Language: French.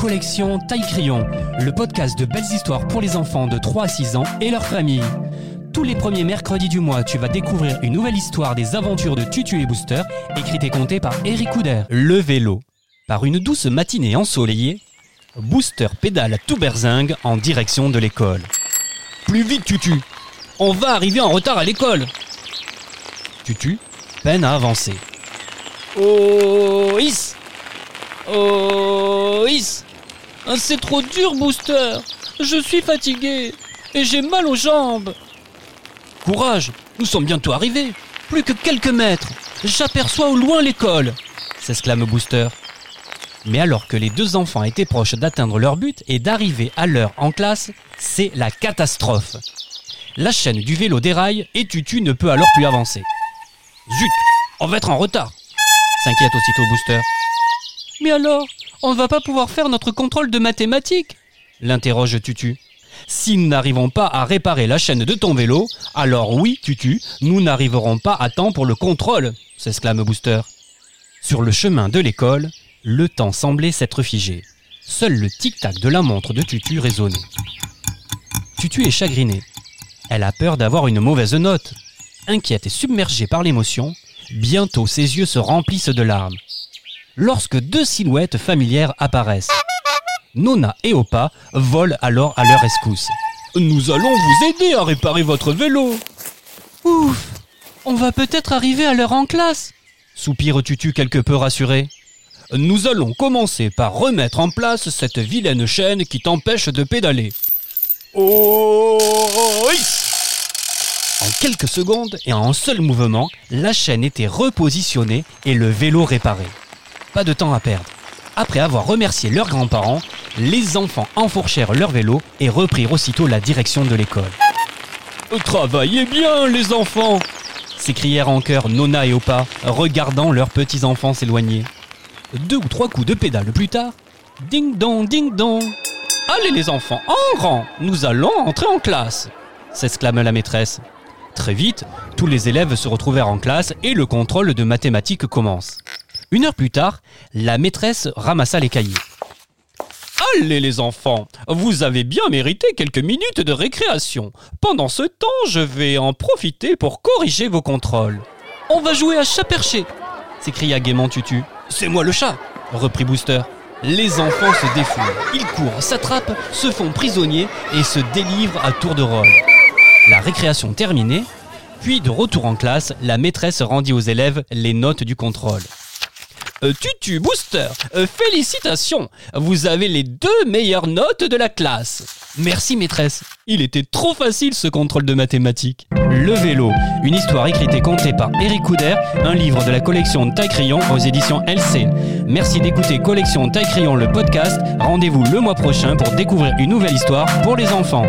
collection Taille Crayon, le podcast de belles histoires pour les enfants de 3 à 6 ans et leurs familles. Tous les premiers mercredis du mois, tu vas découvrir une nouvelle histoire des aventures de Tutu et Booster, écrite et contée par Eric Couder. Le vélo. Par une douce matinée ensoleillée, Booster pédale à tout berzingue en direction de l'école. Plus vite, Tutu On va arriver en retard à l'école Tutu peine à avancer. Oh, is Oh, is C'est trop dur, Booster Je suis fatigué et j'ai mal aux jambes Courage, nous sommes bientôt arrivés. Plus que quelques mètres. J'aperçois au loin l'école, s'exclame Booster. Mais alors que les deux enfants étaient proches d'atteindre leur but et d'arriver à l'heure en classe, c'est la catastrophe. La chaîne du vélo déraille et Tutu ne peut alors plus avancer. Zut, on va être en retard, s'inquiète aussitôt Booster. Mais alors, on ne va pas pouvoir faire notre contrôle de mathématiques l'interroge Tutu. Si nous n'arrivons pas à réparer la chaîne de ton vélo, alors oui, Tutu, nous n'arriverons pas à temps pour le contrôle, s'exclame Booster. Sur le chemin de l'école, le temps semblait s'être figé. Seul le tic-tac de la montre de Tutu résonnait. Tutu est chagrinée. Elle a peur d'avoir une mauvaise note. Inquiète et submergée par l'émotion, bientôt ses yeux se remplissent de larmes. Lorsque deux silhouettes familières apparaissent. Nona et Opa volent alors à leur escousse. Nous allons vous aider à réparer votre vélo. Ouf On va peut-être arriver à l'heure en classe soupire Tutu quelque peu rassuré. Nous allons commencer par remettre en place cette vilaine chaîne qui t'empêche de pédaler. Oh oui En quelques secondes et en un seul mouvement, la chaîne était repositionnée et le vélo réparé. Pas de temps à perdre. Après avoir remercié leurs grands-parents, les enfants enfourchèrent leur vélo et reprirent aussitôt la direction de l'école. Travaillez bien, les enfants s'écrièrent en chœur Nona et Opa, regardant leurs petits-enfants s'éloigner. Deux ou trois coups de pédale plus tard, ding dong, ding dong. Allez les enfants, en rang, nous allons entrer en classe s'exclama la maîtresse. Très vite, tous les élèves se retrouvèrent en classe et le contrôle de mathématiques commence. Une heure plus tard, la maîtresse ramassa les cahiers. Allez les enfants, vous avez bien mérité quelques minutes de récréation. Pendant ce temps, je vais en profiter pour corriger vos contrôles. On va jouer à chat perché s'écria gaiement Tutu. C'est moi le chat reprit Booster. Les enfants se défoulent. Ils courent, s'attrapent, se font prisonniers et se délivrent à tour de rôle. La récréation terminée, puis de retour en classe, la maîtresse rendit aux élèves les notes du contrôle. Euh, Tutu, Booster, euh, félicitations Vous avez les deux meilleures notes de la classe Merci maîtresse Il était trop facile ce contrôle de mathématiques. Le vélo, une histoire écrite et contée par Eric Couder, un livre de la collection Taille Crayon aux éditions LC. Merci d'écouter Collection Taille Crayon le podcast. Rendez-vous le mois prochain pour découvrir une nouvelle histoire pour les enfants.